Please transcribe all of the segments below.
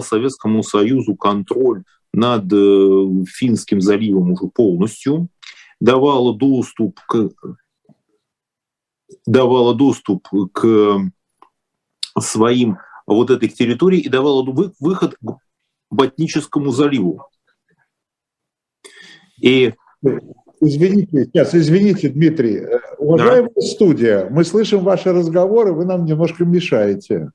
Советскому Союзу контроль над э, Финским заливом уже полностью, давала доступ к, давала доступ к своим вот этой территории и давала выход к Ботническому заливу. И Извините, сейчас, извините, Дмитрий. Э, уважаемая да. студия, мы слышим ваши разговоры, вы нам немножко мешаете.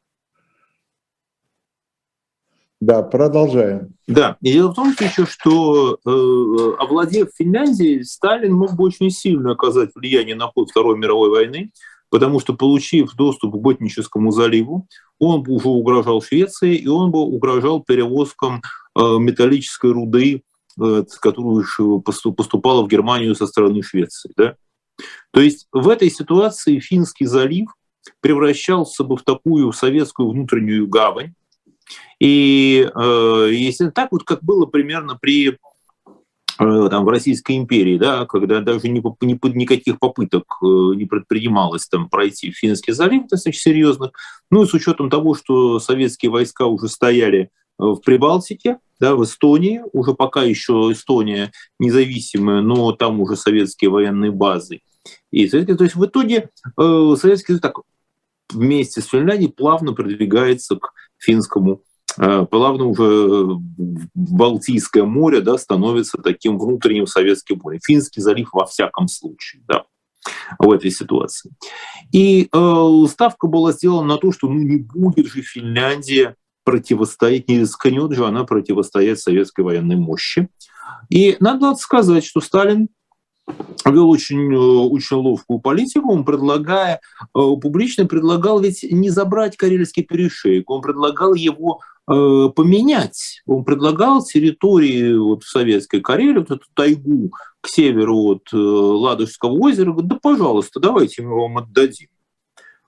Да, продолжаем. Да, и дело в том еще, что э, овладев Финляндией, Сталин мог бы очень сильно оказать влияние на ход Второй мировой войны, потому что, получив доступ к Ботническому заливу, он бы уже угрожал Швеции, и он бы угрожал перевозкам э, металлической руды Э, которую поступала в Германию со стороны Швеции. Да? То есть в этой ситуации Финский залив превращался бы в такую советскую внутреннюю гавань. И э, если так, вот как было примерно при э, там, в Российской империи, да, когда даже ни, ни, никаких попыток э, не предпринималось там, пройти Финский залив достаточно серьезных, ну и с учетом того, что советские войска уже стояли в Прибалтике, да, в Эстонии, уже пока еще Эстония независимая, но там уже советские военные базы. И, то есть в итоге э, Советский так вместе с Финляндией плавно продвигается к финскому, э, плавно уже Балтийское море да, становится таким внутренним советским морем. Финский залив во всяком случае. Да в этой ситуации. И э, ставка была сделана на то, что ну, не будет же Финляндия противостоять, не рискнет же она противостоять советской военной мощи. И надо сказать, что Сталин вел очень, э, очень ловкую политику, он предлагая, э, публично предлагал ведь не забрать Карельский перешейк, он предлагал его э, поменять. Он предлагал территории вот в советской Карелии, вот эту тайгу к северу от Ладожского озера, говорит, да пожалуйста, давайте мы вам отдадим.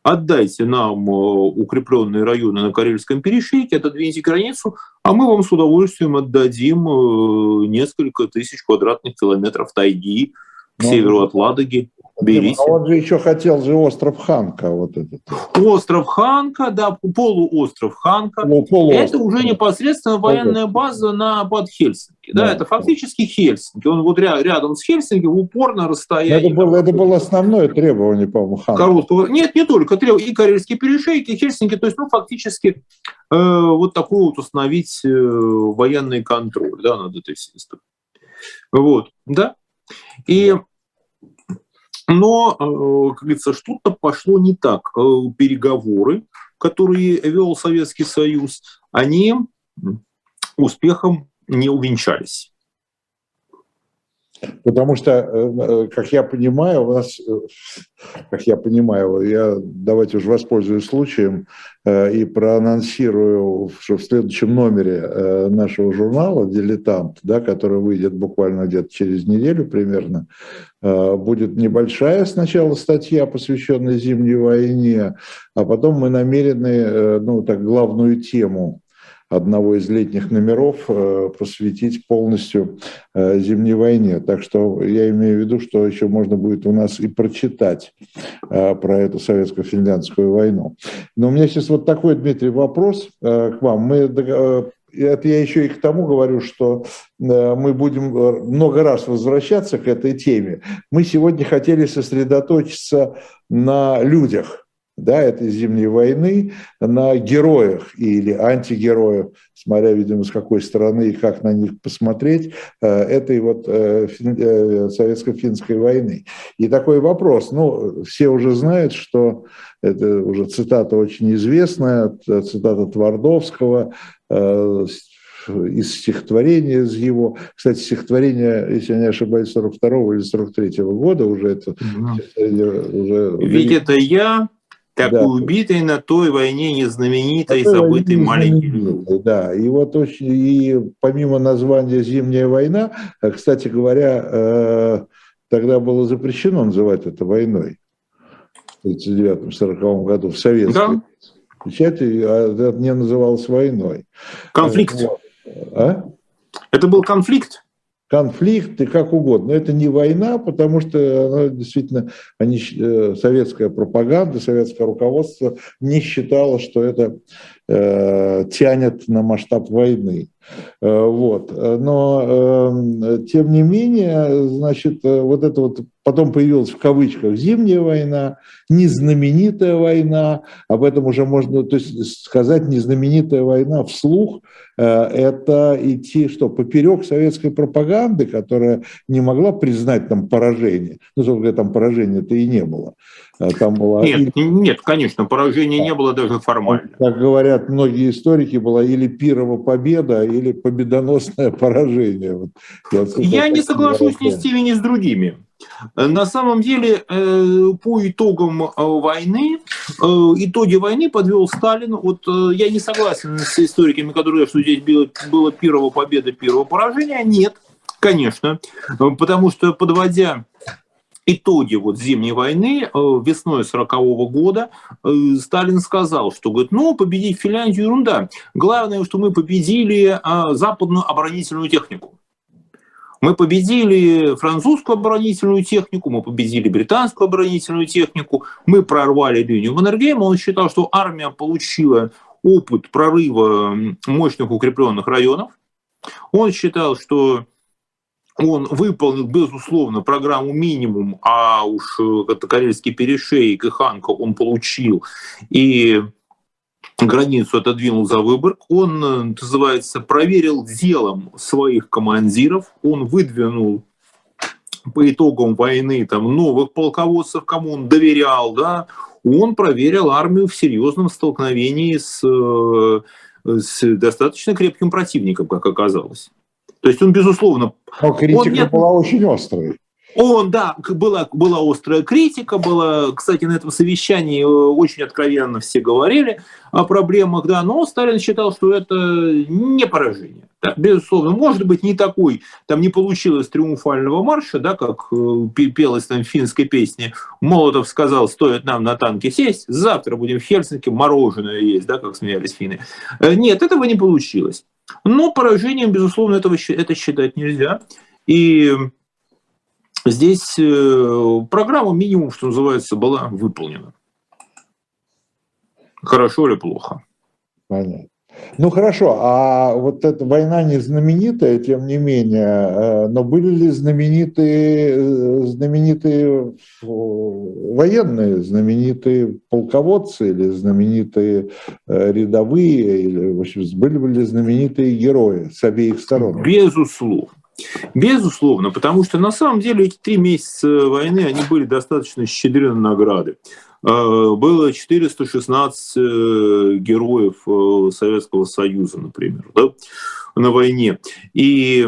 Отдайте нам укрепленные районы на Карельском перешейке, отодвиньте границу, а мы вам с удовольствием отдадим несколько тысяч квадратных километров тайги к ну, северу от Ладоги. Берите. А он же еще хотел же остров Ханка. Вот этот. Остров Ханка, да, полуостров Ханка. Ну, полуостров. Это уже непосредственно военная база на, под Хельсинки. Да, да, это фактически Хельсинки. Он вот рядом с Хельсинки в упорно расстоянии. Это было, это было основное требование, по-моему, Ханка. Короткого. Нет, не только. И Карельские перешейки, и Хельсинки. То есть, ну, фактически э, вот такой вот установить э, военный контроль да, над этой системой. Вот, да. И но, э, как говорится, что-то пошло не так. Э, переговоры, которые вел Советский Союз, они успехом не увенчались. Потому что, э, э, как я понимаю, у нас, э, как я понимаю, я давайте уже воспользуюсь случаем и проанонсирую, что в следующем номере нашего журнала «Дилетант», да, который выйдет буквально где-то через неделю примерно, будет небольшая сначала статья, посвященная Зимней войне, а потом мы намерены, ну, так, главную тему одного из летних номеров э, посвятить полностью э, Зимней войне. Так что я имею в виду, что еще можно будет у нас и прочитать э, про эту советско-финляндскую войну. Но у меня сейчас вот такой, Дмитрий, вопрос к вам. Мы это я еще и к тому говорю, что мы будем много раз возвращаться к этой теме. Мы сегодня хотели сосредоточиться на людях, да, этой зимней войны на героях или антигероях, смотря, видимо, с какой стороны и как на них посмотреть, э, этой вот э, э, советско-финской войны. И такой вопрос, ну, все уже знают, что это уже цитата очень известная, цитата Твардовского, из стихотворения из его. Кстати, стихотворение, если я не ошибаюсь, 42 или 43 -го года уже это. Угу. Уже, Ведь это я как да. убитый на той войне незнаменитый, забытый маленький люди. Да, и вот очень, и помимо названия «Зимняя война», э, кстати говоря, э, тогда было запрещено называть это войной в 1939-1940 году в советской да. печати, а это не называлось войной. Конфликт. А? Это был конфликт конфликты, как угодно. Но это не война, потому что она, действительно они, э, советская пропаганда, советское руководство не считало, что это тянет на масштаб войны. Вот. Но, тем не менее, значит, вот это вот потом появилась в кавычках «зимняя война», «незнаменитая война», об этом уже можно то есть, сказать «незнаменитая война» вслух, это идти что, поперек советской пропаганды, которая не могла признать там поражение, ну, собственно, там поражения-то и не было. Там было... Нет, нет, конечно, поражения не было даже формально. Как говорят многие историки, была или Пирова победа, или победоносное поражение. Вот, я не соглашусь ни с теми, ни с другими. На самом деле, э, по итогам э, войны, э, итоги войны подвел Сталин. Вот я не согласен с историками, которые говорят, что здесь было, было первого победа, первого поражения. Нет, конечно, потому что подводя итоги вот зимней войны весной 40 -го года Сталин сказал, что говорит, ну, победить Финляндию ерунда. Главное, что мы победили западную оборонительную технику. Мы победили французскую оборонительную технику, мы победили британскую оборонительную технику, мы прорвали линию Маннергейма. Он считал, что армия получила опыт прорыва мощных укрепленных районов. Он считал, что он выполнил, безусловно, программу минимум, а уж э, это Карельский перешейк и Ханка он получил. И границу отодвинул за Выборг, он, э, называется, проверил делом своих командиров, он выдвинул по итогам войны там, новых полководцев, кому он доверял, да, он проверил армию в серьезном столкновении с, э, с достаточно крепким противником, как оказалось. То есть он, безусловно... Но критика он нет... была очень острой. Он, да, была, была острая критика, была, кстати, на этом совещании э, очень откровенно все говорили о проблемах, да, но Сталин считал, что это не поражение. Да, безусловно, может быть, не такой, там не получилось триумфального марша, да, как э, пелось там в финской песне. Молотов сказал, стоит нам на танке сесть, завтра будем в Хельсинки мороженое есть, да, как смеялись финны. Э, нет, этого не получилось. Но поражением, безусловно, этого, это считать нельзя. И Здесь э, программа минимум, что называется, была выполнена. Хорошо или плохо? Понятно. Ну хорошо, а вот эта война не знаменитая, тем не менее, э, но были ли знаменитые, э, знаменитые военные, знаменитые полководцы или знаменитые рядовые, или, в общем, были ли знаменитые герои с обеих сторон? Безусловно. Безусловно, потому что на самом деле эти три месяца войны, они были достаточно щедрены награды. А, было 416 э, героев э, Советского Союза, например, да, на войне. И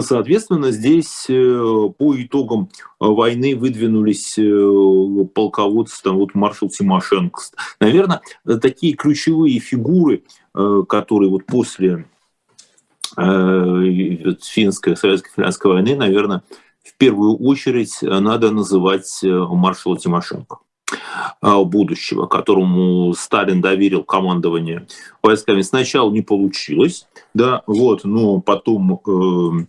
Соответственно, здесь э, по итогам войны выдвинулись полководцы, там вот маршал Тимошенко. Наверное, такие ключевые фигуры, которые вот после Э, финской, советско-финляндской войны, наверное, в первую очередь надо называть э, маршала Тимошенко э, будущего, которому Сталин доверил командование войсками. Сначала не получилось, да, вот, но потом э,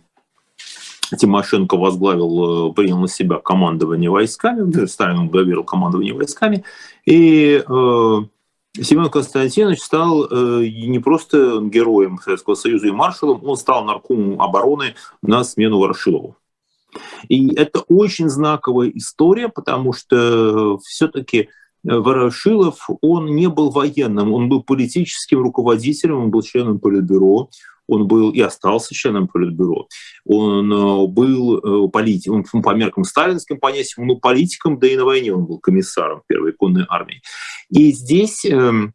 Тимошенко возглавил, принял на себя командование войсками, Сталин доверил командование войсками, и э, Семен Константинович стал э, не просто героем Советского Союза и маршалом, он стал наркомом обороны на смену Ворошилову. И это очень знаковая история, потому что все-таки Ворошилов, он не был военным, он был политическим руководителем, он был членом Политбюро, он был и остался членом Политбюро. Он э, был э, политиком, он по меркам сталинским понятиям, он был политиком, да и на войне он был комиссаром первой конной армии. И здесь эм,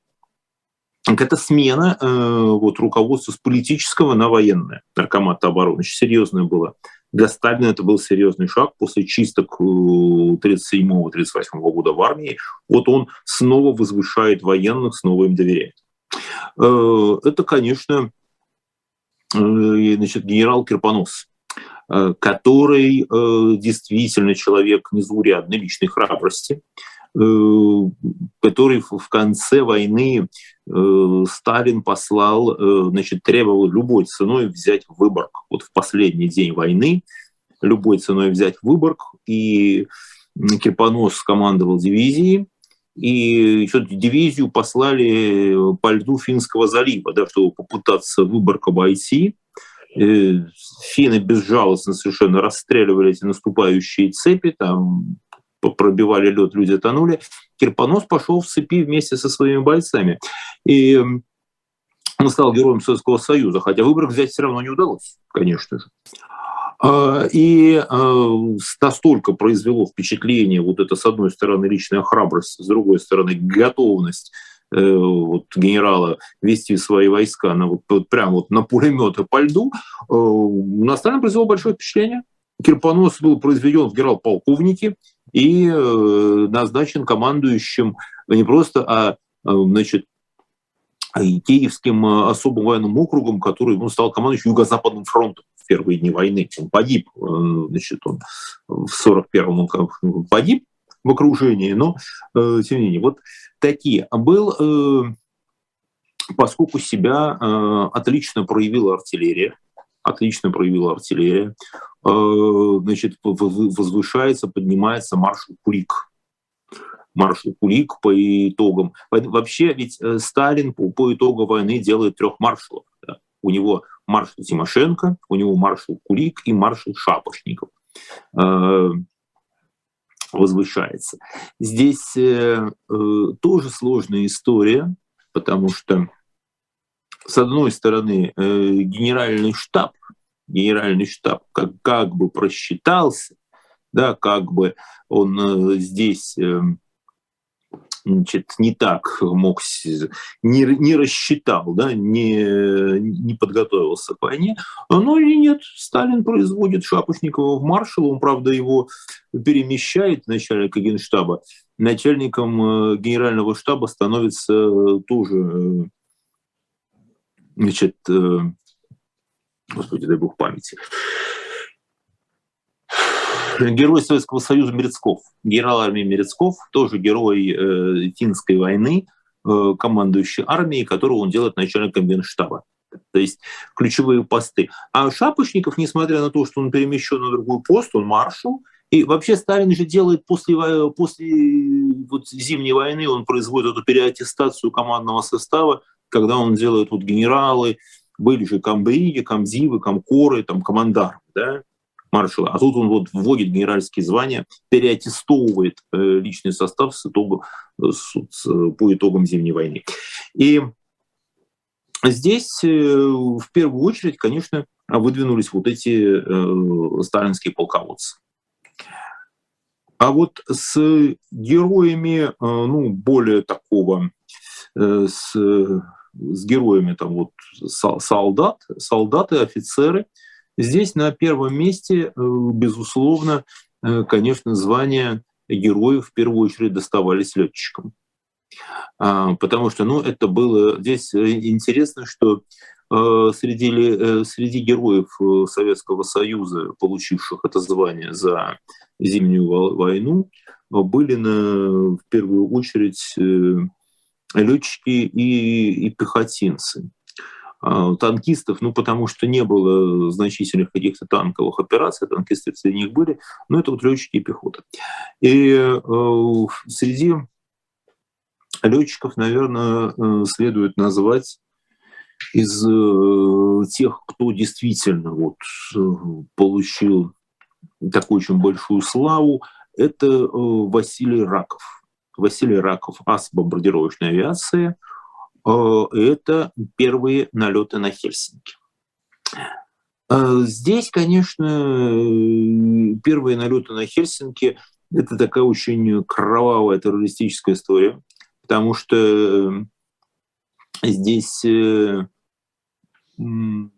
это смена э, вот, руководства с политического на военное. Наркомата обороны. Очень серьезное было. Для Сталина это был серьезный шаг после чисток 37-38 года в армии. Вот он снова возвышает военных, снова им доверяет. Это, конечно, Э, значит, генерал Кирпонос, э, который э, действительно человек незаурядной личной храбрости, который в конце войны Сталин послал, значит, требовал любой ценой взять Выборг. Вот в последний день войны любой ценой взять Выборг, и Кирпонос командовал дивизией, и еще дивизию послали по льду Финского залива, да, чтобы попытаться выборг обойти. Э, финны безжалостно совершенно расстреливали эти наступающие цепи, там пробивали лед, люди тонули. Кирпонос пошел в цепи вместе со своими бойцами. И он стал героем Советского Союза, хотя выборг взять все равно не удалось, конечно же. А, и а, настолько произвело впечатление вот это, с одной стороны, личная храбрость, с другой стороны, готовность э, вот, генерала вести свои войска на, вот, прямо вот на пулеметы по льду, э, на Сталина произвело большое впечатление. Кирпонос был произведен в генерал-полковники и э, назначен командующим не просто, а значит, Киевским особым военным округом, который ну, стал командующим Юго-Западным фронтом в первые дни войны. Он погиб, э, значит, он в 41-м он погиб в окружении, но э, тем не менее, вот такие. Был, э, поскольку себя отлично проявила артиллерия, отлично проявила артиллерия, значит, возвышается, поднимается маршал Кулик. Маршал Кулик по итогам. Вообще ведь Сталин по, по войны делает трех маршалов. Да. У него маршал Тимошенко, у него маршал Кулик и маршал Шапошников э, возвышается. Здесь э, э, тоже сложная история, потому что, с одной стороны, генеральный штаб, генеральный штаб как, как бы просчитался, да, как бы он здесь значит, не так мог, не, не рассчитал, да, не, не подготовился к войне. Но или нет, Сталин производит Шапошникова в маршал, он, правда, его перемещает, начальника генштаба. Начальником э, генерального штаба становится тоже э, значит, э, господи, дай бог памяти, герой Советского Союза Мерецков, генерал армии Мерецков, тоже герой э, Финской войны, э, командующий армией, которого он делает начальником Генштаба. То есть ключевые посты. А Шапошников, несмотря на то, что он перемещен на другой пост, он маршал, и вообще Сталин же делает после, после вот зимней войны, он производит эту переаттестацию командного состава, когда он делает вот генералы, были же комбриги, комдивы, комкоры, там командар, да, маршала, а тут он вот вводит генеральские звания, переаттестовывает э, личный состав с итогом, э, с, по итогам Зимней войны. И здесь э, в первую очередь, конечно, выдвинулись вот эти сталинские полководцы. А вот с героями, ну, более такого, с, с героями там вот солдат, солдаты, офицеры – Здесь на первом месте, э, безусловно, э, конечно, звания героев в первую очередь доставались летчикам. А, потому что, ну, это было... Здесь э, интересно, что среди, среди героев Советского Союза, получивших это звание за Зимнюю войну, были на, в первую очередь летчики и, и пехотинцы. А, танкистов, ну, потому что не было значительных каких-то танковых операций, танкисты среди них были, но это вот летчики и пехота. И э, среди летчиков, наверное, э, следует назвать из э, тех, кто действительно вот, э, получил такую очень большую славу, это Василий Раков. Василий Раков, ас бомбардировочной авиации – это первые налеты на Хельсинки. Здесь, конечно, первые налеты на Хельсинки – это такая очень кровавая террористическая история, потому что э, здесь, ну,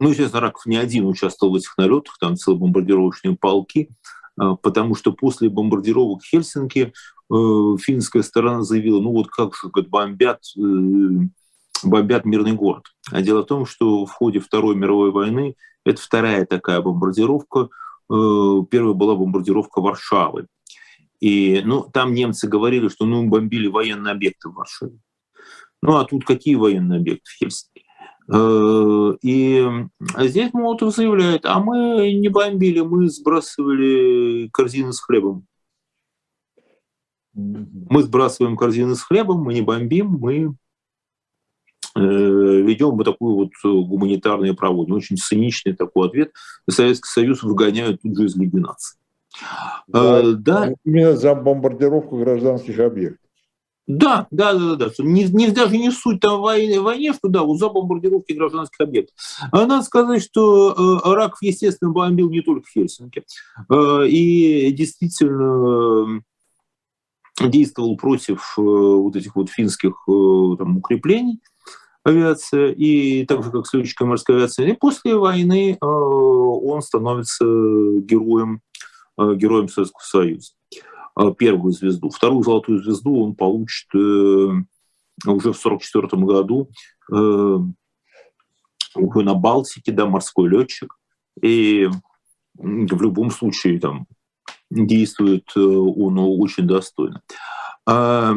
естественно, Раков не один участвовал в этих налетах, там целые бомбардировочные полки, потому что после бомбардировок Хельсинки Э, финская сторона заявила, ну вот как же как бомбят, э, бомбят мирный город. А дело в том, что в ходе Второй мировой войны это вторая такая бомбардировка. Э, первая была бомбардировка Варшавы. И ну, там немцы говорили, что ну, бомбили военные объекты в Варшаве. Ну а тут какие военные объекты в Хельсинки? И здесь Молотов заявляет, а мы не бомбили, мы сбрасывали корзины с хлебом. Мы сбрасываем корзины с хлебом, мы не бомбим, мы э, ведем вот такую вот гуманитарную проводим. Очень циничный такой ответ. Советский Союз выгоняют тут же из Лиги наций. Да, э, да. Именно за бомбардировку гражданских объектов. Да, да, да, да, да. Не, не, даже не суть там войне, войне, что да, вот за бомбардировки гражданских объектов. А надо сказать, что э, Раков, естественно, бомбил не только Хельсинки. Э, и действительно э, действовал против э, вот этих вот финских э, там, укреплений авиация, и так же, как советская морская авиация. И после войны э, он становится героем, э, героем Советского Союза. Э, первую звезду. Вторую золотую звезду он получит э, уже в 1944 году э, уже на Балтике, да, морской летчик. И в любом случае там действует он очень достойно. А,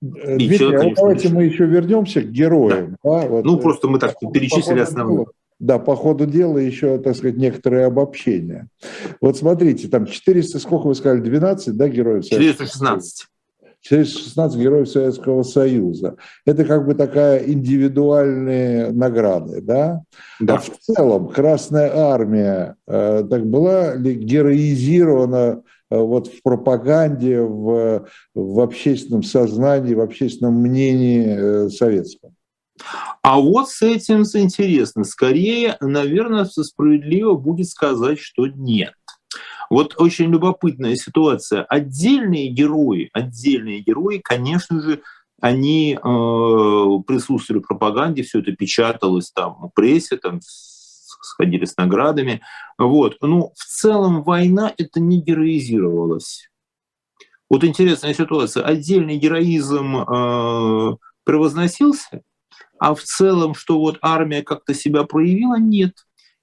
Дмитрий, сейчас, а конечно, давайте мы еще вернемся к героям. Да. Да, вот, ну, просто мы так перечислили основные. Да, по ходу дела еще, так сказать, некоторые обобщения. Вот смотрите, там 400, сколько вы сказали, 12, да, героев? 416. 416 героев Советского Союза. Это как бы такая индивидуальные награды, да? Да. А в целом Красная Армия э, так была ли героизирована э, вот в пропаганде, в, в общественном сознании, в общественном мнении э, советском? А вот с этим интересно. Скорее, наверное, справедливо будет сказать, что нет. Вот очень любопытная ситуация. Отдельные герои, отдельные герои, конечно же, они э, присутствовали в пропаганде, все это печаталось там в прессе, там сходили с наградами. Вот. Но в целом война это не героизировалась. Вот интересная ситуация. Отдельный героизм э, превозносился, а в целом, что вот армия как-то себя проявила, нет.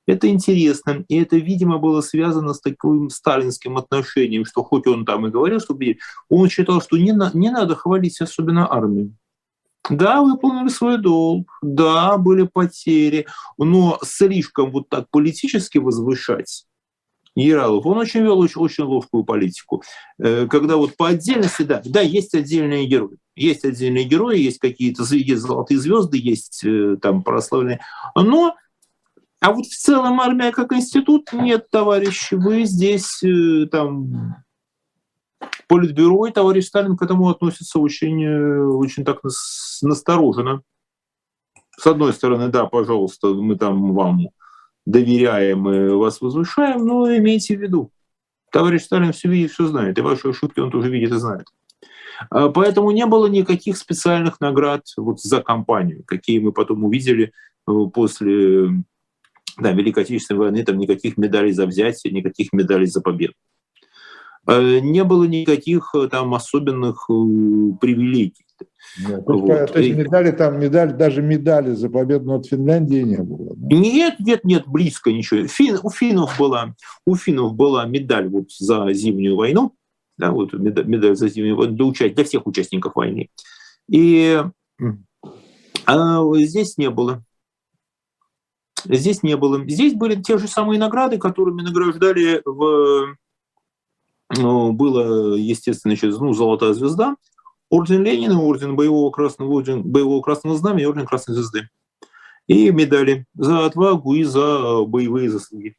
Это интересно. И это, видимо, было связано с таким сталинским отношением, что хоть он там и говорил, что он считал, что не, на, не надо хвалить особенно армию. Да, выполнили свой долг, да, были потери, но слишком вот так политически возвышать генералов, он очень вел очень, очень ловкую политику. Э, когда вот по отдельности, да, да, есть отдельные герои. Есть отдельные герои, есть какие-то есть золотые звезды, есть э, там прославленные. Но а вот в целом армия как институт нет, товарищи, вы здесь э, там политбюро и товарищ Сталин к этому относится очень, очень так настороженно. С одной стороны, да, пожалуйста, мы там вам доверяем и вас возвышаем, но имейте в виду, товарищ Сталин все видит, все знает, и ваши ошибки он тоже видит и знает. А, поэтому не было никаких специальных наград вот за кампанию, какие мы потом увидели э, после да, Великой Отечественной войны, там никаких медалей за взятие, никаких медалей за победу. А, не было никаких э, там особенных э, привилегий. Нет, вот. То есть медали там, медаль, даже медали за победу над Финляндией не было. Да? Нет, нет, нет, близко ничего. Фин, у финнов была, у финнов была медаль вот за зимнюю войну, да, вот медаль, медаль за зимнюю войну для, уча- для всех участников войны. И а здесь не было. Здесь не было. Здесь были те же самые награды, которыми награждали в было, естественно, еще ну, золотая звезда, орден Ленина, орден боевого красного, орден боевого красного знамени орден Красной звезды. И медали за отвагу и за боевые заслуги.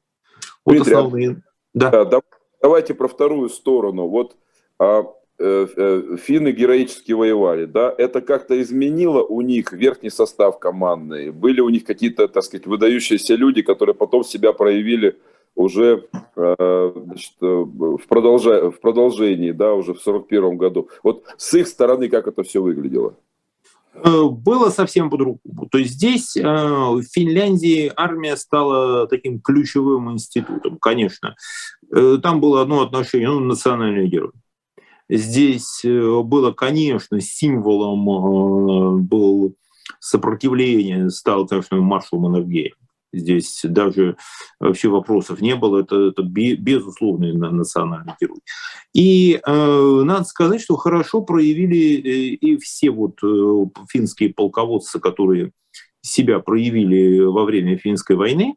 Вот Дмитрий, основные. Да. да. Давайте про вторую сторону. Вот а, э, э, финны героически воевали, да? Это как-то изменило у них верхний состав командный? Были у них какие-то, так сказать, выдающиеся люди, которые потом себя проявили уже э, значит, э, в, продолжа, в продолжении, да, уже в 41 году. Вот с их стороны как это все выглядело? Э, было совсем по-другому. То есть здесь в Финляндии армия стала таким ключевым институтом, конечно. Там было одно отношение, ну, национальный герой. Здесь было, конечно, символом был сопротивление, стал, конечно, маршал Маннергейм. Здесь даже вообще вопросов не было. Это, это безусловный национальный герой. И э, надо сказать, что хорошо проявили э, и все вот э, финские полководцы, которые себя проявили во время финской войны,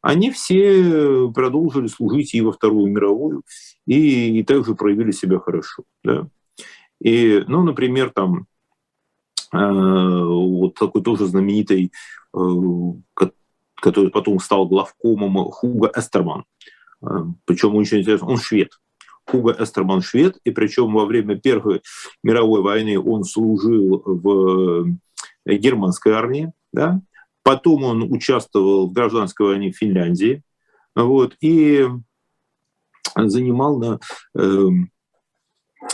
они все продолжили служить и во Вторую мировую, и, и также проявили себя хорошо. Да. И, ну, например, там вот такой тоже знаменитый, который потом стал главкомом Хуга Эстерман. Причем очень интересно, он швед. Хуга Эстерман швед, и причем во время Первой мировой войны он служил в германской армии, да? потом он участвовал в гражданской войне в Финляндии, вот, и занимал на, э,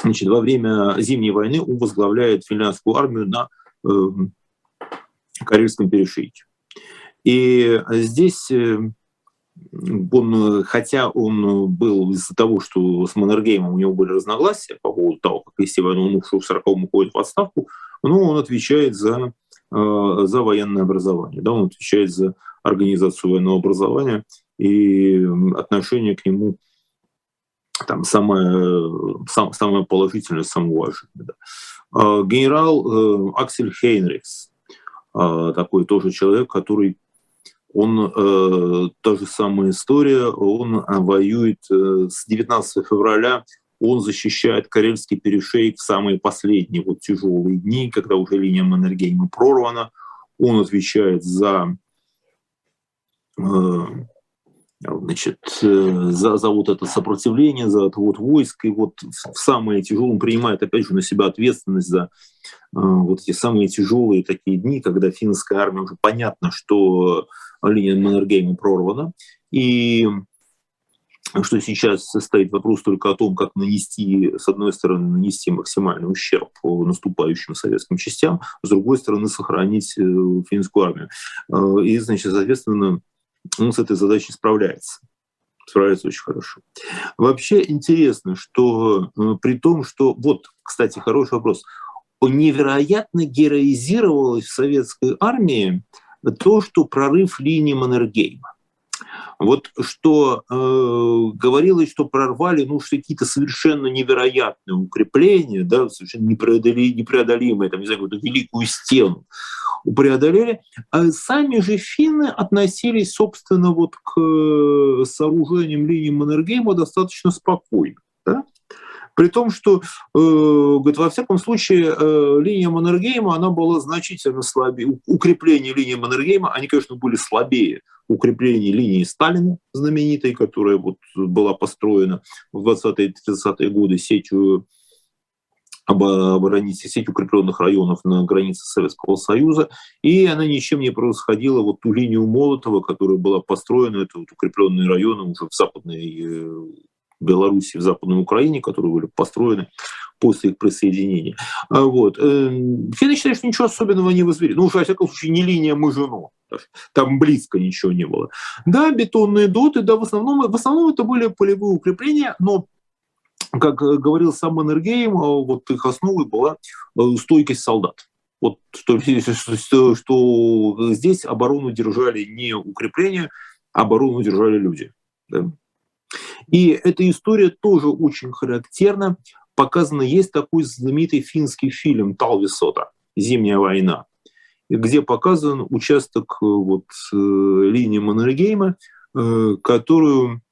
значит, во время Зимней войны он возглавляет финляндскую армию на э, Карельском перешейке. И здесь э, он, хотя он был из-за того, что с Маннергеймом у него были разногласия по поводу того, как он ушел в 40-м уходит в отставку, но он отвечает за, за военное образование, да, он отвечает за организацию военного образования и отношение к нему там самое, сам, самое положительное, самое важное. Да. А, генерал э, Аксель Хейнрикс, э, такой тоже человек, который он, э, та же самая история, он воюет э, с 19 февраля, он защищает Карельский перешейк в самые последние вот тяжелые дни, когда уже линия Маннергейма прорвана, он отвечает за э, значит, э, за, за вот это сопротивление, за отвод войск, и вот в тяжелые, он принимает, опять же, на себя ответственность за э, вот эти самые тяжелые такие дни, когда финская армия уже понятно, что линия Маннергейма прорвана, и что сейчас стоит вопрос только о том, как нанести, с одной стороны, нанести максимальный ущерб наступающим советским частям, с другой стороны, сохранить э, финскую армию. И, значит, соответственно, он с этой задачей справляется. Справляется очень хорошо. Вообще интересно, что э, при том, что... Вот, кстати, хороший вопрос. Невероятно героизировалось в советской армии то, что прорыв линии Маннергейма. Вот что э, говорилось, что прорвали ну, что какие-то совершенно невероятные укрепления, да, совершенно непреодоли, непреодолимые, там, не знаю, какую-то великую стену преодолели. А сами же финны относились, собственно, вот к э, сооружениям линии Маннергейма достаточно спокойно. Да? При том, что, э, говорит, во всяком случае, э, линия Маннергейма, она была значительно слабее. Укрепления линии Маннергейма, они, конечно, были слабее укрепления линии Сталина, знаменитой, которая вот была построена в 20-30-е годы сетью оборонить сеть укрепленных районов на границе Советского Союза, и она ничем не происходила вот ту линию Молотова, которая была построена, это вот укрепленные районы уже в западной э, Беларуси, в Западной Украине, которые были построены после их присоединения. А вот. Эм, Финны считают, что ничего особенного не возвели. Ну, во всяком случае, не линия Мажино. Там близко ничего не было. Да, бетонные доты, да, в основном, в основном это были полевые укрепления, но как говорил сам Маннергейм, вот их основой была э, стойкость солдат. Вот что, что, что здесь оборону держали не укрепления, а оборону держали люди. Да? И эта история тоже очень характерна. Показано, есть такой знаменитый финский фильм «Талвисота. Зимняя война», где показан участок э, вот, э, линии Маннергейма, э, которую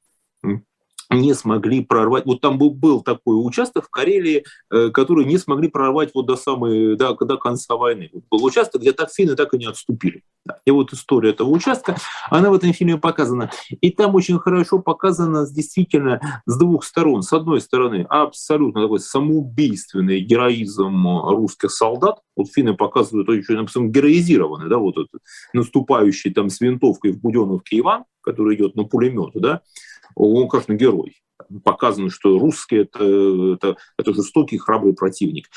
не смогли прорвать. Вот там был, такой участок в Карелии, э, который не смогли прорвать вот до самой, до, до конца войны. Вот был участок, где так финны так и не отступили. Да. И вот история этого участка, она в этом фильме показана. И там очень хорошо показано действительно с двух сторон. С одной стороны, абсолютно такой самоубийственный героизм русских солдат. Вот финны показывают очень, например, героизированный, да, вот этот наступающий там с винтовкой в Буденовке Иван, который идет на пулемет, да, он, конечно, герой. Показано, что русские это, это, это жестокий, храбрый противник.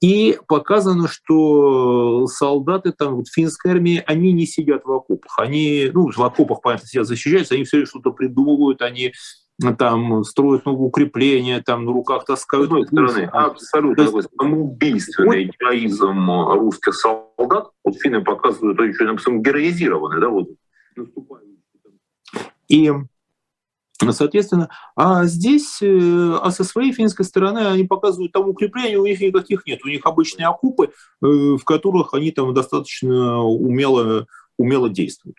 И показано, что солдаты там, вот финской армии, они не сидят в окопах. Они, ну, в окопах, понятно, сидят, защищаются, они все что-то придумывают, они там строят новые укрепления, там на руках таскают. С одной стороны, абсолютно такой самоубийственный героизм русских солдат. Вот финны показывают, это еще, например, героизированный, да, вот И Соответственно, а здесь, э, а со своей финской стороны они показывают там укрепления, у них никаких нет. У них обычные окупы, э, в которых они там достаточно умело, умело действуют.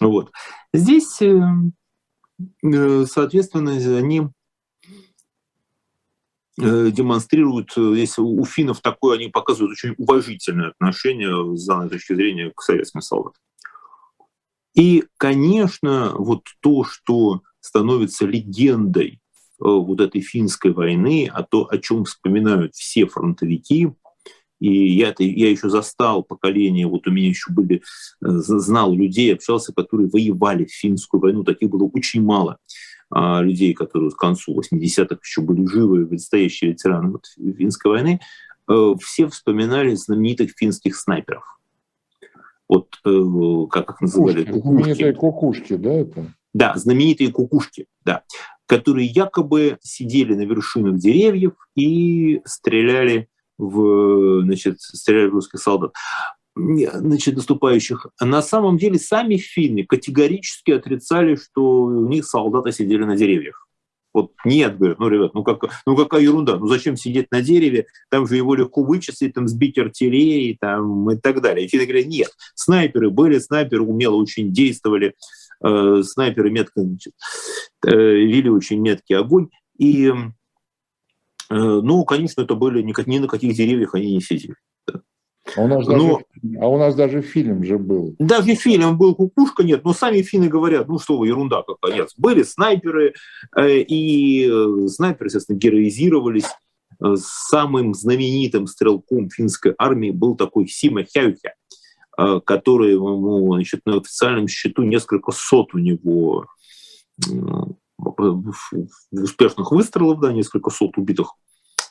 Вот. Здесь, э, соответственно, они демонстрируют, если у финнов такое, они показывают очень уважительное отношение с данной точки зрения к советским солдатам. И, конечно, вот то, что становится легендой вот этой финской войны, а то, о чем вспоминают все фронтовики, и я, я еще застал поколение, вот у меня еще были, знал людей, общался, которые воевали в финскую войну, таких было очень мало а, людей, которые к концу 80-х еще были живы, настоящие ветераны вот, финской войны, э, все вспоминали знаменитых финских снайперов. Вот э, как их называли? Кукушки. Знаменитые кукушки, да, это? Да, знаменитые кукушки, да, которые якобы сидели на вершинах деревьев и стреляли в, значит, стреляли в русских солдат значит, наступающих. На самом деле сами финны категорически отрицали, что у них солдаты сидели на деревьях. Вот нет, говорят, ну, ребят, ну, как, ну какая ерунда, ну зачем сидеть на дереве, там же его легко вычислить, там сбить артиллерии там, и так далее. И финны говорят, нет, снайперы были, снайперы умело очень действовали, э, снайперы метко э, вели очень меткий огонь. И, э, ну, конечно, это были, ни, ни на каких деревьях они не сидели. А у, нас даже, но, а у нас даже фильм же был. Даже фильм был «Кукушка», нет, но сами финны говорят, ну что вы, ерунда какая. Нет, были снайперы, э, и э, снайперы, естественно, героизировались. Э, самым знаменитым стрелком финской армии был такой Сима Хяюхя, который ему, значит, на официальном счету несколько сот у него успешных выстрелов, да, несколько сот убитых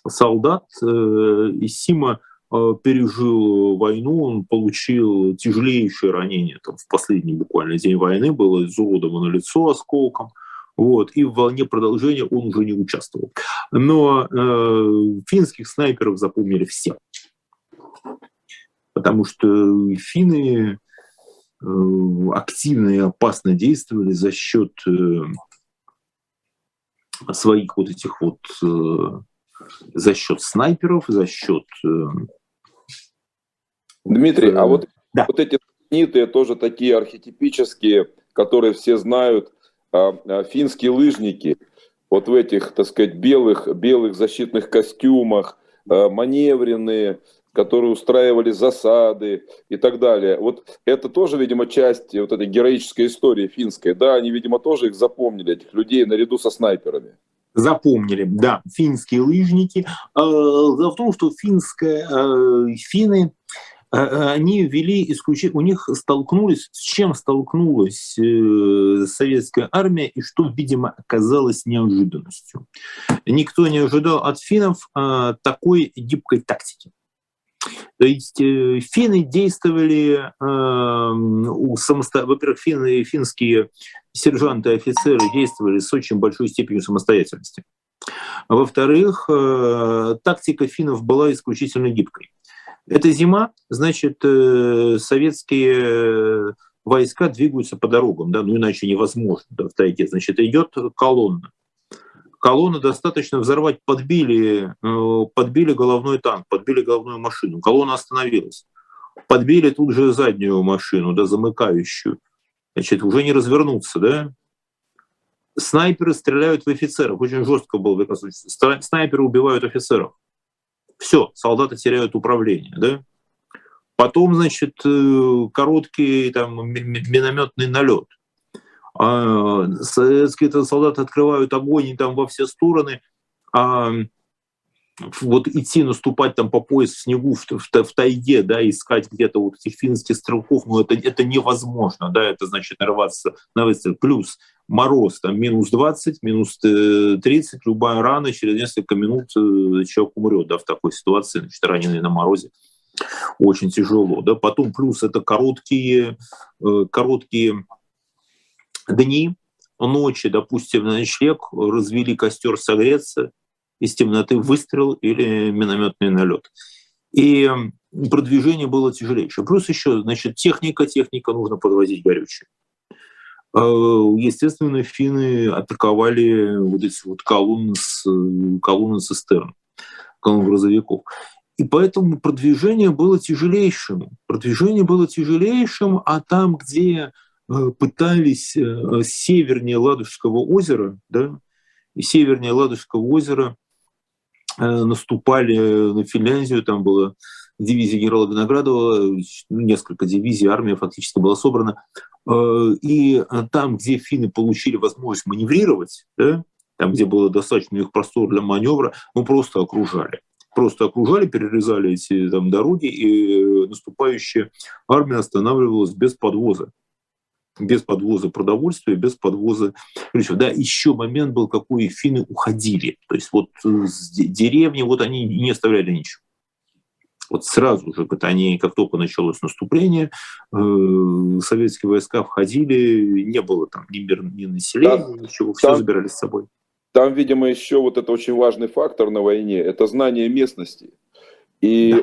солдат. И Сима пережил войну, он получил тяжелейшее ранение. Там, в последний буквально день войны было изуродовано лицо осколком. Вот, и в волне продолжения он уже не участвовал. Но э, финских снайперов запомнили все. Потому что финны э, активно и опасно действовали за счет э, своих вот этих вот э, за счет снайперов, за счет... Э, Дмитрий, а вот, да. вот эти знаменитые тоже такие архетипические, которые все знают, а, а, финские лыжники, вот в этих, так сказать, белых, белых защитных костюмах, а, маневренные, которые устраивали засады и так далее. Вот это тоже, видимо, часть вот этой героической истории финской. Да, они, видимо, тоже их запомнили, этих людей, наряду со снайперами запомнили, да, финские лыжники. Э, дело в том, что финская, э, финны э, они ввели исключение, у них столкнулись, с чем столкнулась советская армия и что, видимо, оказалось неожиданностью. Никто не ожидал от финнов такой гибкой тактики. То есть э, финны действовали, э, самосто... во-первых, финны, финские сержанты и офицеры действовали с очень большой степенью самостоятельности. Во-вторых, э, тактика финнов была исключительно гибкой. Это зима, значит, э, советские войска двигаются по дорогам, да, ну иначе невозможно да, в тайге. Значит, идет колонна колонны достаточно взорвать, подбили, э, подбили головной танк, подбили головную машину. Колонна остановилась. Подбили тут же заднюю машину, да, замыкающую. Значит, уже не развернуться, да? Снайперы стреляют в офицеров. Очень жестко было. Снайперы убивают офицеров. Все, солдаты теряют управление, да? Потом, значит, э, короткий там минометный налет а, советские солдаты открывают огонь там во все стороны, а вот идти наступать там по пояс в снегу в, в, в тайге, да, искать где-то вот этих финских стрелков, ну это, это невозможно, да, это значит нарваться на выстрел. Плюс мороз, там минус 20, минус 30, э, любая рана, через несколько минут э, человек умрет, да, в такой ситуации, значит, раненый на морозе. Очень тяжело, да. Потом плюс это короткие, э, короткие дни, ночи, допустим, на ночлег, развели костер согреться, из темноты выстрел или минометный налет. И продвижение было тяжелейшее. Плюс еще, значит, техника, техника нужно подвозить горючее. А, естественно, финны атаковали вот эти вот колонны, с, колонны цистерн, колонны грузовиков. И поэтому продвижение было тяжелейшим. Продвижение было тяжелейшим, а там, где Э, пытались э, севернее Ладожского озера, да, севернее Ладожского озера наступали на Финляндию, там было дивизия генерала Виноградова, несколько дивизий, армия фактически была собрана. И там, где финны получили возможность маневрировать, да, там, где было достаточно их простор для маневра, мы просто окружали просто окружали, перерезали эти там, дороги, и наступающая армия останавливалась без подвоза без подвоза продовольствия, без подвоза. Да, еще момент был, какой финны уходили. То есть вот с деревни вот они не оставляли ничего. Вот сразу же, как, они, как только началось наступление, э, советские войска входили, не было там ни, мир, ни населения, да, ничего, все там, забирали с собой. Там, видимо, еще вот это очень важный фактор на войне, это знание местности и да.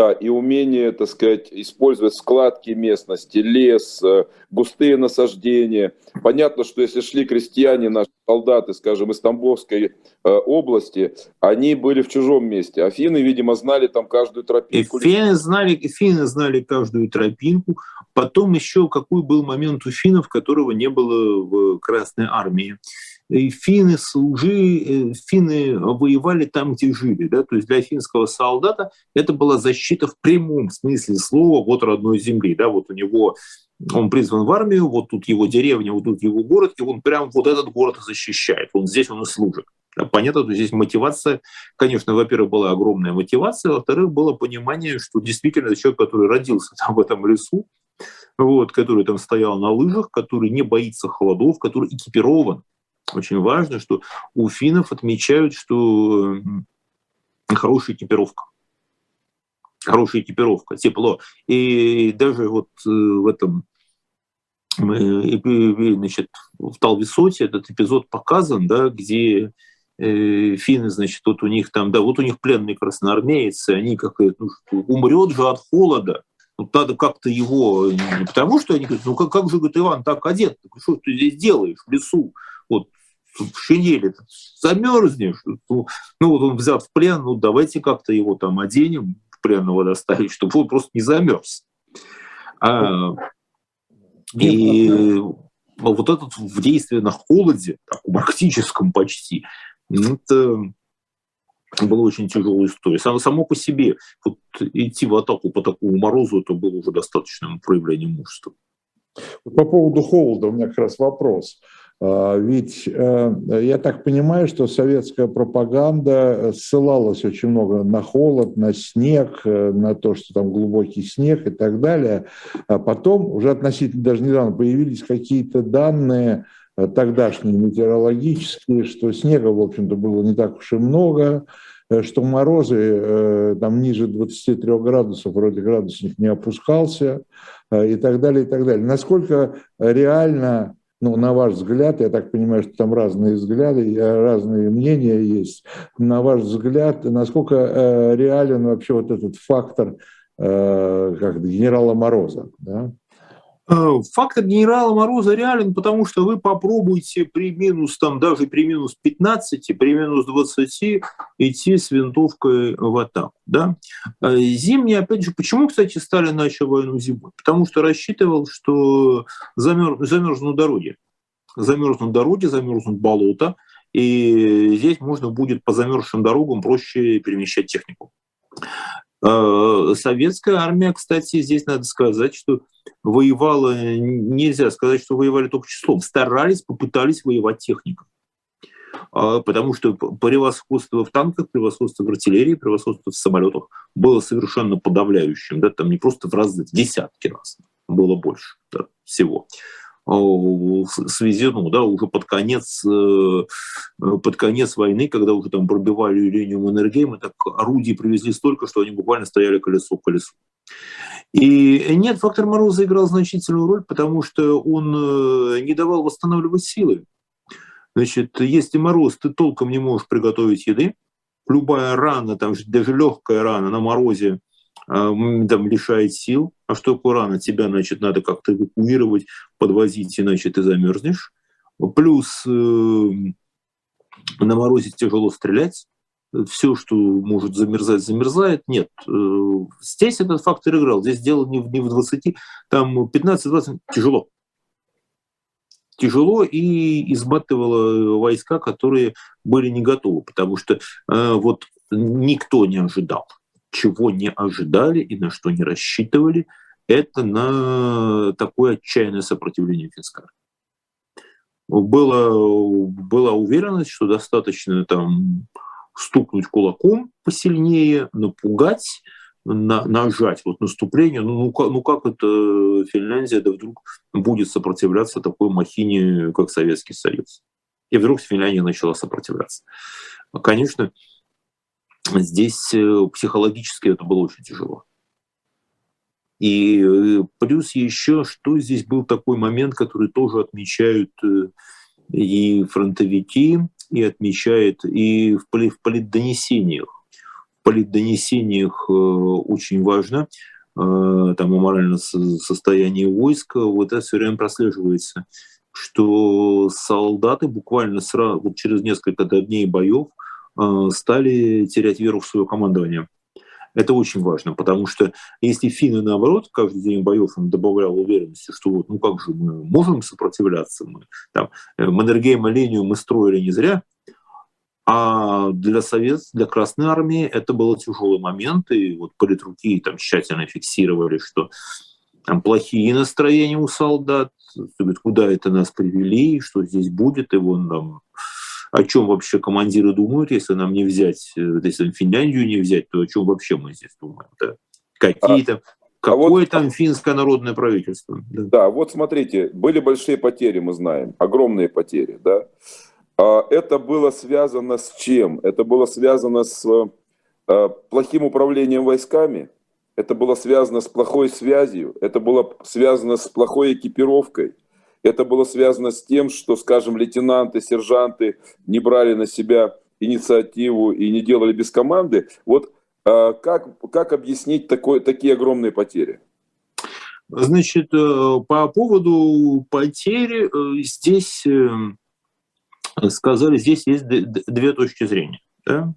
Да, и умение, так сказать, использовать складки местности, лес, э, густые насаждения. Понятно, что если шли крестьяне, наши солдаты, скажем, из Тамбовской э, области, они были в чужом месте. А финны, видимо, знали там каждую тропинку. И финны знали, финны знали каждую тропинку. Потом еще какой был момент у финнов, которого не было в Красной Армии финны, служи, э, финны воевали там, где жили. Да? То есть для финского солдата это была защита в прямом смысле слова вот родной земли. Да? Вот у него он призван в армию, вот тут его деревня, вот тут его город, и он прям вот этот город защищает. Он здесь он и служит. Понятно, что здесь мотивация, конечно, во-первых, была огромная мотивация, во-вторых, было понимание, что действительно человек, который родился там в этом лесу, вот, который там стоял на лыжах, который не боится холодов, который экипирован, очень важно, что у финнов отмечают, что хорошая экипировка. Хорошая экипировка, тепло. И даже вот э, в этом значит, в Талвисоте этот эпизод показан, да, где э, финны, значит, вот у них там, да, вот у них пленные красноармейцы, они как ну, умрет же от холода, вот надо как-то его, не потому что они говорят, ну как, как же, говорит, Иван, так одет, что ты здесь делаешь в лесу? Вот в шинели замерзнешь. Ну, ну, вот он взят в плен, ну давайте как-то его там оденем, в пленного доставить, чтобы он просто не замерз. А, и вот этот в действии на холоде, таком практическом почти, это была очень тяжелая история. Само, само по себе вот идти в атаку по такому морозу, это было уже достаточным проявлением мужества. По поводу холода у меня как раз вопрос. А, ведь э, я так понимаю, что советская пропаганда ссылалась очень много на холод, на снег, э, на то, что там глубокий снег и так далее. А потом, уже относительно даже недавно, появились какие-то данные э, тогдашние метеорологические, что снега, в общем-то, было не так уж и много, что морозы там ниже 23 градусов, вроде градусник не опускался и так далее, и так далее. Насколько реально ну, на ваш взгляд, я так понимаю, что там разные взгляды, разные мнения есть, на ваш взгляд, насколько э, реален вообще вот этот фактор э, как генерала Мороза? Да? Э, фактор генерала Мороза реален, потому что вы попробуйте при минус, там, даже при минус 15, при минус 20 идти с винтовкой в атаку. Да? Э, зимний, опять же, почему, кстати, Сталин начал войну зимой? Потому что рассчитывал, что замер, замерзнут дороги. Замерзнут дороги, замерзнут болота, и здесь можно будет по замерзшим дорогам проще перемещать технику. Э, советская армия, кстати, здесь надо сказать, что воевала, нельзя сказать, что воевали только числом, старались, попытались воевать техникой. А, потому что превосходство в танках, превосходство в артиллерии, превосходство в самолетах было совершенно подавляющим. Да, там не просто в разы, десятки раз было больше да, всего. В связи, ну, да, уже под конец, э, под конец войны, когда уже там пробивали линию Маннергейма, так орудий привезли столько, что они буквально стояли колесо к колесу. И нет, фактор Мороза играл значительную роль, потому что он э, не давал восстанавливать силы. Значит, если мороз, ты толком не можешь приготовить еды, любая рана, там, даже легкая рана на морозе, там, лишает сил. А что такое рана? Тебя, значит, надо как-то эвакуировать, подвозить, иначе ты замерзнешь. Плюс э, на морозе тяжело стрелять, все, что может замерзать, замерзает. Нет, э, здесь этот фактор играл. Здесь дело не в, не в 20, там 15-20 тяжело. Тяжело и изматывало войска, которые были не готовы, потому что э, вот никто не ожидал, чего не ожидали и на что не рассчитывали, это на такое отчаянное сопротивление финской было, была уверенность, что достаточно там стукнуть кулаком посильнее, напугать, на, нажать вот наступление. Ну, ну, как, ну как это Финляндия да вдруг будет сопротивляться такой махине, как Советский Союз? И вдруг Финляндия начала сопротивляться. Конечно, здесь э, психологически это было очень тяжело. И э, плюс еще, что здесь был такой момент, который тоже отмечают э, и фронтовики, и отмечает и в политдонесениях. В политдонесениях очень важно, там о моральном состоянии войска, вот это все время прослеживается, что солдаты буквально сразу, вот через несколько дней боев стали терять веру в свое командование. Это очень важно, потому что если финны, наоборот, каждый день боев им добавлял уверенности, что вот, ну как же мы можем сопротивляться, мы там э, Маннергейма линию мы строили не зря, а для Совет, для Красной Армии это был тяжелый момент, и вот политруки там тщательно фиксировали, что там плохие настроения у солдат, куда это нас привели, что здесь будет, и вон там о чем вообще командиры думают, если нам не взять, э, если Финляндию не взять, то о чем вообще мы здесь думаем? Да? Какие то а, какое а вот, там финское народное правительство? Да. да, вот смотрите, были большие потери, мы знаем, огромные потери, да. А это было связано с чем? Это было связано с а, плохим управлением войсками, это было связано с плохой связью, это было связано с плохой экипировкой, это было связано с тем, что, скажем, лейтенанты, сержанты не брали на себя инициативу и не делали без команды. Вот а, как, как объяснить такой, такие огромные потери? Значит, э, по поводу потери э, здесь э, сказали, здесь есть две точки зрения. Да?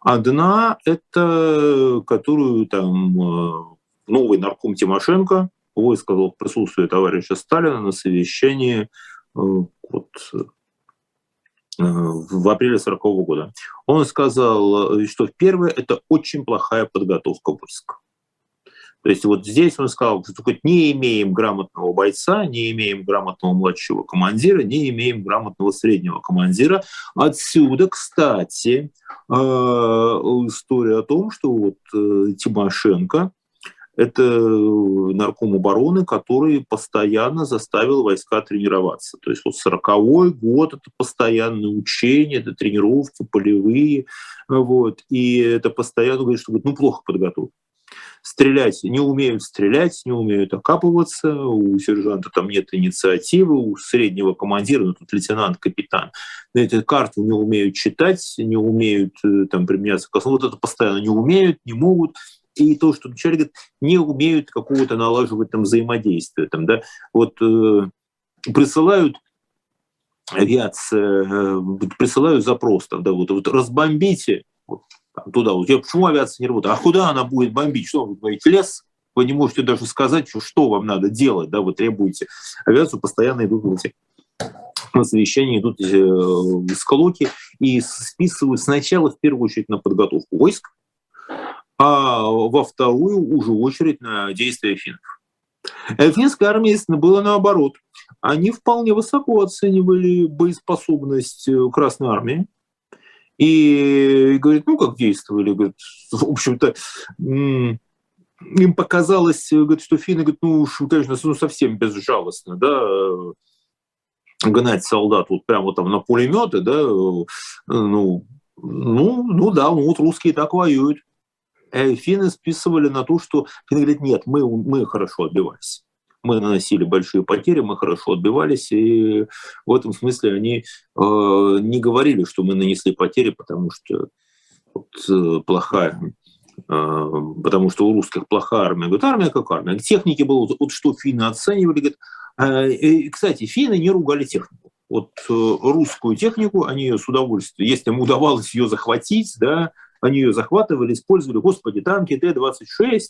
Одна – это которую там новый нарком Тимошенко – высказал в присутствии товарища Сталина на совещании э, вот, э, в апреле 40 года. Он сказал, э, что первое – это очень плохая подготовка войск. То есть вот здесь он сказал, что не имеем грамотного бойца, не имеем грамотного младшего командира, не имеем грамотного среднего командира. Отсюда, кстати, история о том, что вот Тимошенко это э, нарком обороны, который постоянно заставил войска тренироваться. То есть вот 40-й год – это постоянное учение, это тренировки полевые, вот, и это постоянно говорит, что ну, плохо подготовлен. Стрелять, не умеют стрелять, не умеют окапываться, у сержанта там нет инициативы, у среднего командира, ну тут лейтенант, капитан, эти карту не умеют читать, не умеют э, там применяться, вот это постоянно не умеют, не могут, и то, что человек говорит, не умеют какого-то налаживать там взаимодействие. Там, да? Вот э, присылают авиация, э, присылают запрос, там, да, вот, вот разбомбите вот, там, туда. Вот, я, почему авиация не работает? А куда она будет бомбить? Что вы говорите? Лес? Вы не можете даже сказать, что, вам надо делать, да, вы требуете. Авиацию постоянно идут вот эти на совещании идут э, склоки и списывают сначала в первую очередь на подготовку войск, а во вторую уже очередь на действия финнов. Э, финская армия, была наоборот. Они вполне высоко оценивали боеспособность э, Красной армии. И говорит, ну как действовали, говорит, в общем-то, им показалось, говорит, что финны, говорит, ну уж, конечно, ну, совсем безжалостно, да, гнать солдат вот прямо там на пулеметы, да, ну, ну, ну да, ну вот русские так воюют. Э, финны списывали на то, что финны говорят, нет, мы, мы хорошо отбивались. Мы наносили большие потери, мы хорошо отбивались, и в этом смысле они э, не говорили, что мы нанесли потери, потому что вот, э, плохая э, потому что у русских плохая армия. Говорят, армия как армия. Техники было, вот, что финны оценивали. Говорят, э, и, кстати, финны не ругали технику. Вот русскую технику, они с удовольствием, если им удавалось ее захватить, да, они ее захватывали, использовали, господи, танки Т-26,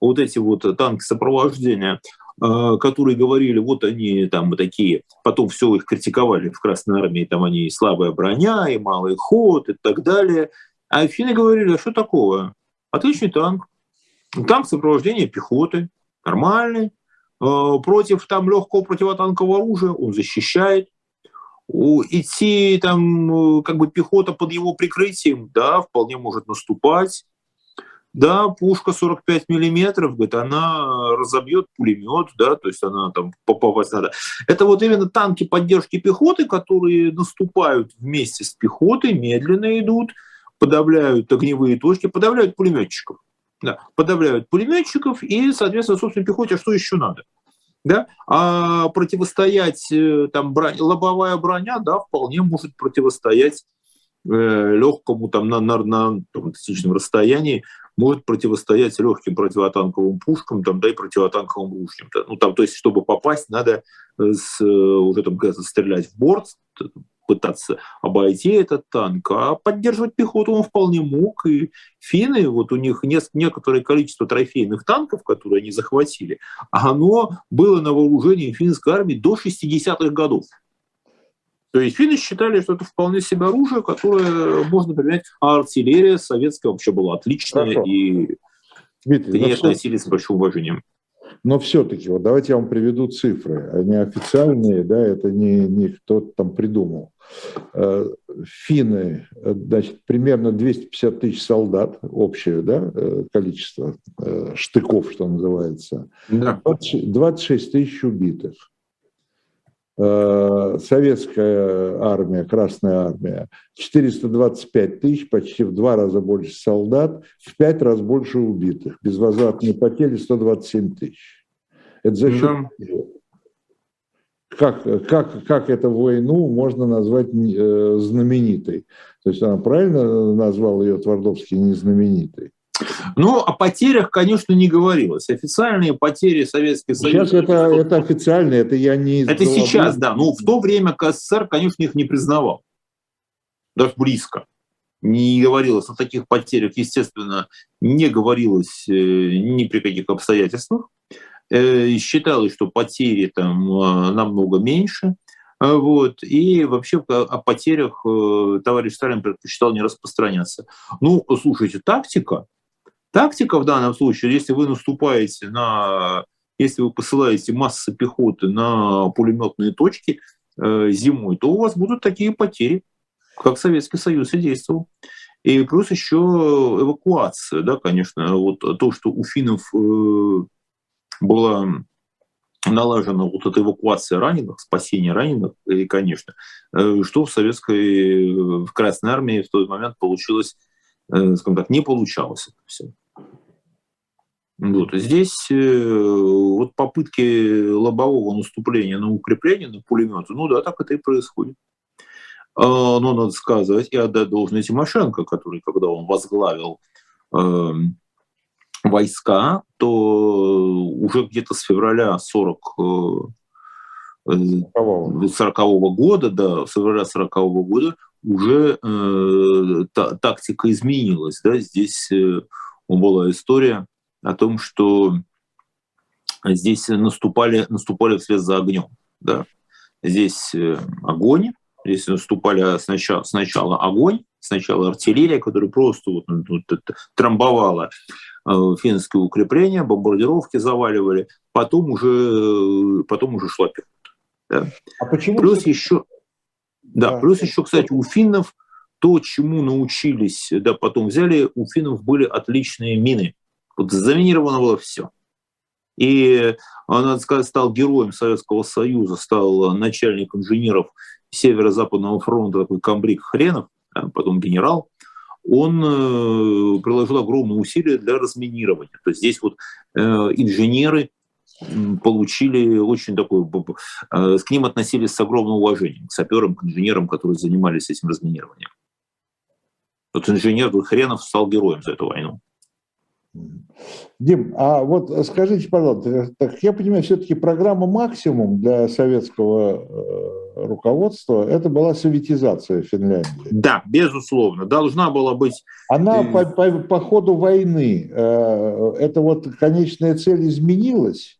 вот эти вот танки сопровождения, э, которые говорили, вот они там такие, потом все их критиковали в Красной Армии, там они слабая броня, и малый ход, и так далее. А финны говорили, а что такого? Отличный танк. Танк сопровождения пехоты, нормальный. Э, против там легкого противотанкового оружия он защищает. Идти там э, как бы пехота под его прикрытием, да, вполне может наступать. Да, пушка 45 миллиметров, говорит, она разобьет пулемет, да, то есть она там попасть надо. Это вот именно танки поддержки пехоты, которые наступают вместе с пехотой, медленно идут, подавляют огневые точки, подавляют пулеметчиков. Да, подавляют пулеметчиков и, соответственно, собственно, пехоте что еще надо? Да? А противостоять, э, там, броня, лобовая броня, да, вполне может противостоять э, легкому там, на, на, на там, достаточном расстоянии может противостоять легким противотанковым пушкам, там, да и противотанковым ружьям. Ну, там, то есть, чтобы попасть, надо э, с, уже там, стрелять в борт, пытаться обойти этот танк, а поддерживать пехоту он вполне мог. И финны, вот у них некоторое количество трофейных танков, которые они захватили, оно было на вооружении финской армии до 60-х годов. То есть финны считали, что это вполне себе оружие, которое можно применять, а артиллерия советская вообще была отличная, Хорошо. и Дмитрий, к ней относились с большим уважением. Но все-таки, вот давайте я вам приведу цифры. Они официальные, да, это не, не кто-то там придумал. Э, финны, э, значит, примерно 250 тысяч солдат, общее да, э, количество штыков, что называется. Да. 26 тысяч убитых. Советская армия, Красная армия, 425 тысяч, почти в два раза больше солдат, в пять раз больше убитых. Безвозвратные потери 127 тысяч. Это за счет да как, как, как эту войну можно назвать э, знаменитой? То есть она правильно назвал ее Твардовский незнаменитой? Ну, о потерях, конечно, не говорилось. Официальные потери Советского Союза... Сейчас это, это официальные, это я не... Это сейчас, да. Но в то время КССР, конечно, их не признавал. Даже близко. Не говорилось о таких потерях, естественно, не говорилось э, ни при каких обстоятельствах. Э, считалось, что потери там э, намного меньше. Вот. И вообще о потерях товарищ Сталин предпочитал не распространяться. Ну, слушайте, тактика, тактика в данном случае, если вы наступаете на, если вы посылаете массы пехоты на пулеметные точки зимой, то у вас будут такие потери, как Советский Союз и действовал. И плюс еще эвакуация, да, конечно, вот то, что у финнов была налажена вот эта эвакуация раненых, спасение раненых, и, конечно, э, что в советской, в Красной армии в тот момент получилось, э, скажем так, не получалось это все. Вот. Здесь э, вот попытки лобового наступления на укрепление, на пулеметы, ну да, так это и происходит. А, но надо сказать и отдать должное Тимошенко, который, когда он возглавил эм, войска, то уже где-то с февраля 40 40 -го года, да, с февраля 40 -го года уже э, та, тактика изменилась. Да? Здесь э, была история о том, что здесь наступали, наступали вслед за огнем. Да? Здесь э, огонь, здесь наступали сначала, сначала огонь, сначала артиллерия, которая просто вот, вот, трамбовала Э, финские укрепления, бомбардировки заваливали, потом уже, потом уже шла пехота. Да. А почему? Плюс еще, да, да, плюс еще, кстати, у финнов то, чему научились, да, потом взяли, у финнов были отличные мины. Вот заминировано было все. И, надо сказать, стал героем Советского Союза, стал начальник инженеров Северо-Западного фронта, такой комбриг Хренов, а потом генерал он э, приложил огромные усилия для разминирования. То есть здесь вот э, инженеры получили очень такой, э, к ним относились с огромным уважением, к саперам, к инженерам, которые занимались этим разминированием. Вот инженер Хренов стал героем за эту войну. Дим, а вот скажите, пожалуйста, так я понимаю, все-таки программа «Максимум» для советского э, руководства – это была советизация Финляндии. Да, безусловно, должна была быть… Она по, по, по ходу войны, э, это вот конечная цель изменилась?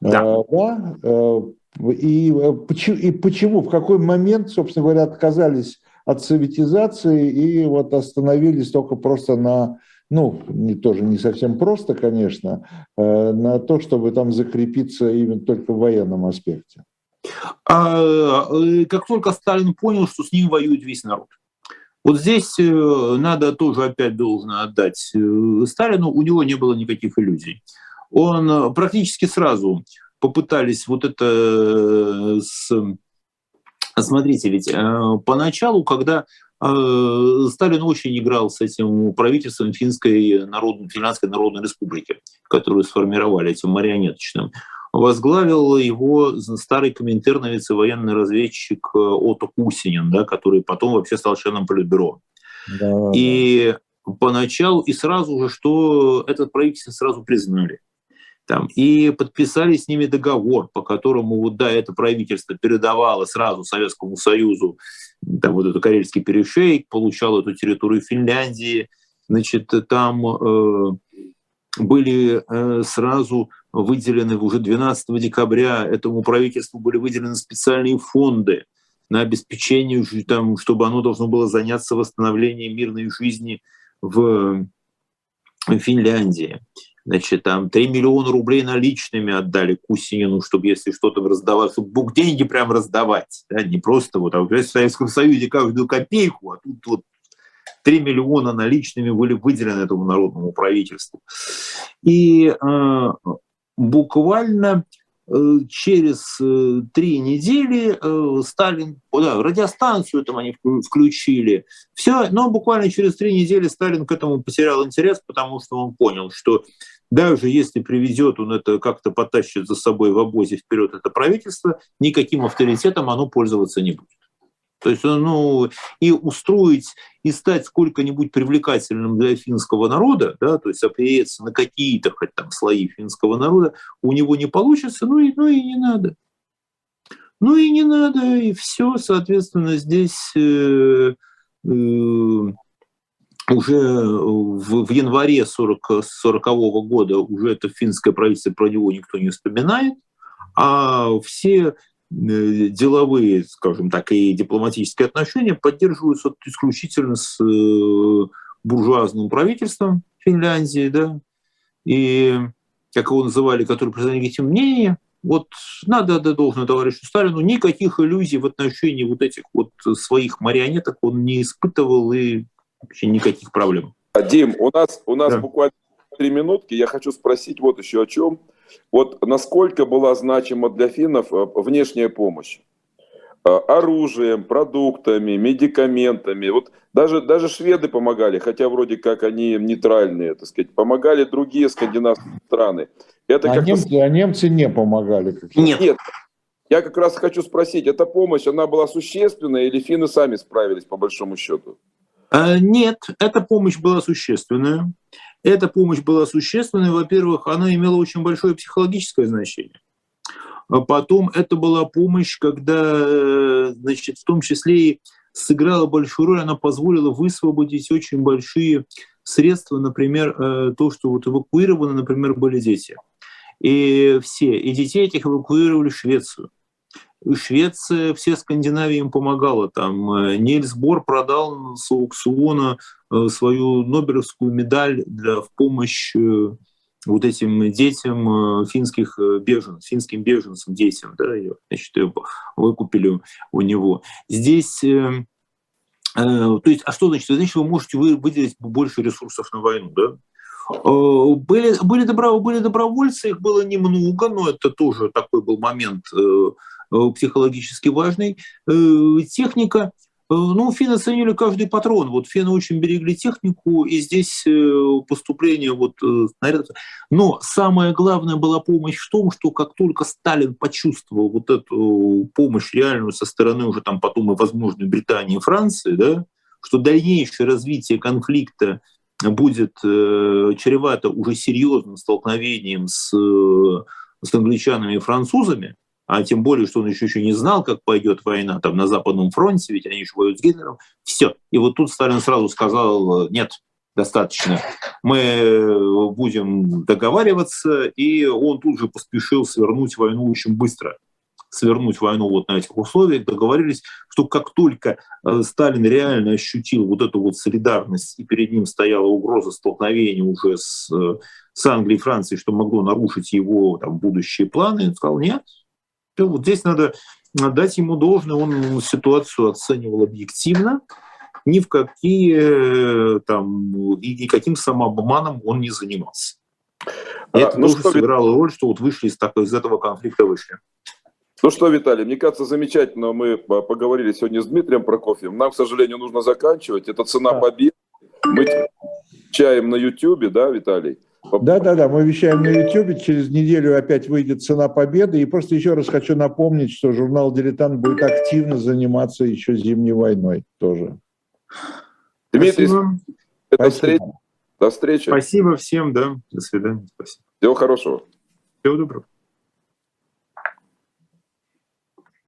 Да. Э, да? И, почему, и почему, в какой момент, собственно говоря, отказались от советизации и вот остановились только просто на ну, не, тоже не совсем просто, конечно, э, на то, чтобы там закрепиться именно только в военном аспекте. А, э, как только Сталин понял, что с ним воюет весь народ. Вот здесь э, надо тоже опять должно отдать Сталину, у него не было никаких иллюзий. Он практически сразу попытались вот это с... Смотрите, ведь поначалу, когда Э, Сталин очень играл с этим правительством Финской народной, Финляндской Народной Республики, которую сформировали этим марионеточным. Возглавил его старый коминтерновец и военный разведчик э, Ото Кусинин, да, который потом вообще стал членом Политбюро. Да, и поначалу, и сразу же, что этот правительство сразу признали. Там, и подписали с ними договор, по которому вот, да, это правительство передавало сразу Советскому Союзу там, вот этот Карельский перешейк, получал эту территорию Финляндии. Значит, там э, были э, сразу выделены уже 12 декабря этому правительству были выделены специальные фонды на обеспечение, там, чтобы оно должно было заняться восстановлением мирной жизни в Финляндии. Значит, там 3 миллиона рублей наличными отдали Кусинину, чтобы если что-то раздавать, чтобы деньги прям раздавать, да, не просто вот, а в Советском Союзе каждую копейку, а тут вот 3 миллиона наличными были выделены этому народному правительству. И э, буквально Э, через э, три недели э, Сталин, да, радиостанцию там они включили, все, но буквально через три недели Сталин к этому потерял интерес, потому что он понял, что даже если приведет он это, как-то потащит за собой в обозе вперед это правительство, никаким авторитетом оно пользоваться не будет. То есть, ну, и устроить, и стать сколько-нибудь привлекательным для финского народа, да, то есть опереться на какие-то хоть там слои финского народа, у него не получится, ну и, ну и не надо. Ну и не надо, и все, соответственно, здесь э, э, уже в, в январе 40, 40 -го года уже это финское правительство про него никто не вспоминает, а все Э, деловые, скажем так, и дипломатические отношения поддерживаются исключительно с э, буржуазным правительством Финляндии, да, и, как его называли, который признали легитимным мнение, вот надо отдать должное товарищу Сталину, никаких иллюзий в отношении вот этих вот своих марионеток он не испытывал и вообще никаких проблем. Дим, у нас, у нас да. буквально три минутки, я хочу спросить вот еще о чем. Вот насколько была значима для финнов э, внешняя помощь? Э, оружием, продуктами, медикаментами. Вот даже, даже шведы помогали, хотя вроде как они нейтральные, так сказать, помогали другие скандинавские страны. Это а, немцы, а немцы не помогали? Нет. Нет. Я как раз хочу спросить, эта помощь, она была существенная или финны сами справились по большому счету? А, нет, эта помощь была существенная. Эта помощь была существенной. Во-первых, она имела очень большое психологическое значение. А потом это была помощь, когда, значит, в том числе и сыграла большую роль, она позволила высвободить очень большие средства, например, э, то, что вот эвакуированы, например, были дети. И все, и детей этих эвакуировали в Швецию. Швеция, все Скандинавии им помогала. Там э, Нильс Бор продал с аукциона э, свою Нобелевскую медаль для, в помощь э, вот этим детям финских беженцев, финским беженцам, детям, да, ее, значит, ее выкупили у него. Здесь то есть, а что значит? Значит, вы можете выделить больше ресурсов на войну, да? Были, были, добро, были добровольцы, их было немного, но это тоже такой был момент психологически важной. Э, техника, э, ну, финны ценили каждый патрон. Вот финны очень берегли технику, и здесь поступление вот снарядов. Но самое главное была помощь в том, что как только Сталин почувствовал вот эту помощь реальную со стороны уже там потом и возможной Британии и Франции, да, что дальнейшее развитие конфликта будет чревато уже серьезным столкновением с, с англичанами и французами, а тем более, что он еще, еще не знал, как пойдет война там на Западном фронте, ведь они еще воюют с Гитлером. Все. И вот тут Сталин сразу сказал, нет, достаточно. Мы будем договариваться, и он тут же поспешил свернуть войну очень быстро. свернуть войну вот на этих условиях, договорились, что как только э, Сталин реально ощутил вот эту вот солидарность, и перед ним стояла угроза столкновения уже с, э, с Англией и Францией, что могло нарушить его там, будущие планы, он сказал, нет, вот здесь надо дать ему должное, он ситуацию оценивал объективно, ни в какие э, там, и никаким самообманом он не занимался. И а, это ну тоже что, сыграло роль, что вот вышли из, такого, из этого конфликта вышли. Ну что, Виталий, мне кажется, замечательно мы поговорили сегодня с Дмитрием Прокофьевым. Нам, к сожалению, нужно заканчивать. Это цена да. победы. Мы чаем на Ютьюбе, да, Виталий? Да, да, да, мы вещаем на YouTube, через неделю опять выйдет «Цена победы». И просто еще раз хочу напомнить, что журнал «Дилетант» будет активно заниматься еще зимней войной тоже. Дмитрий, Спасибо. до встречи. До встречи. Спасибо всем, да. До свидания. Спасибо. Всего хорошего. Всего доброго.